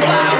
Wow.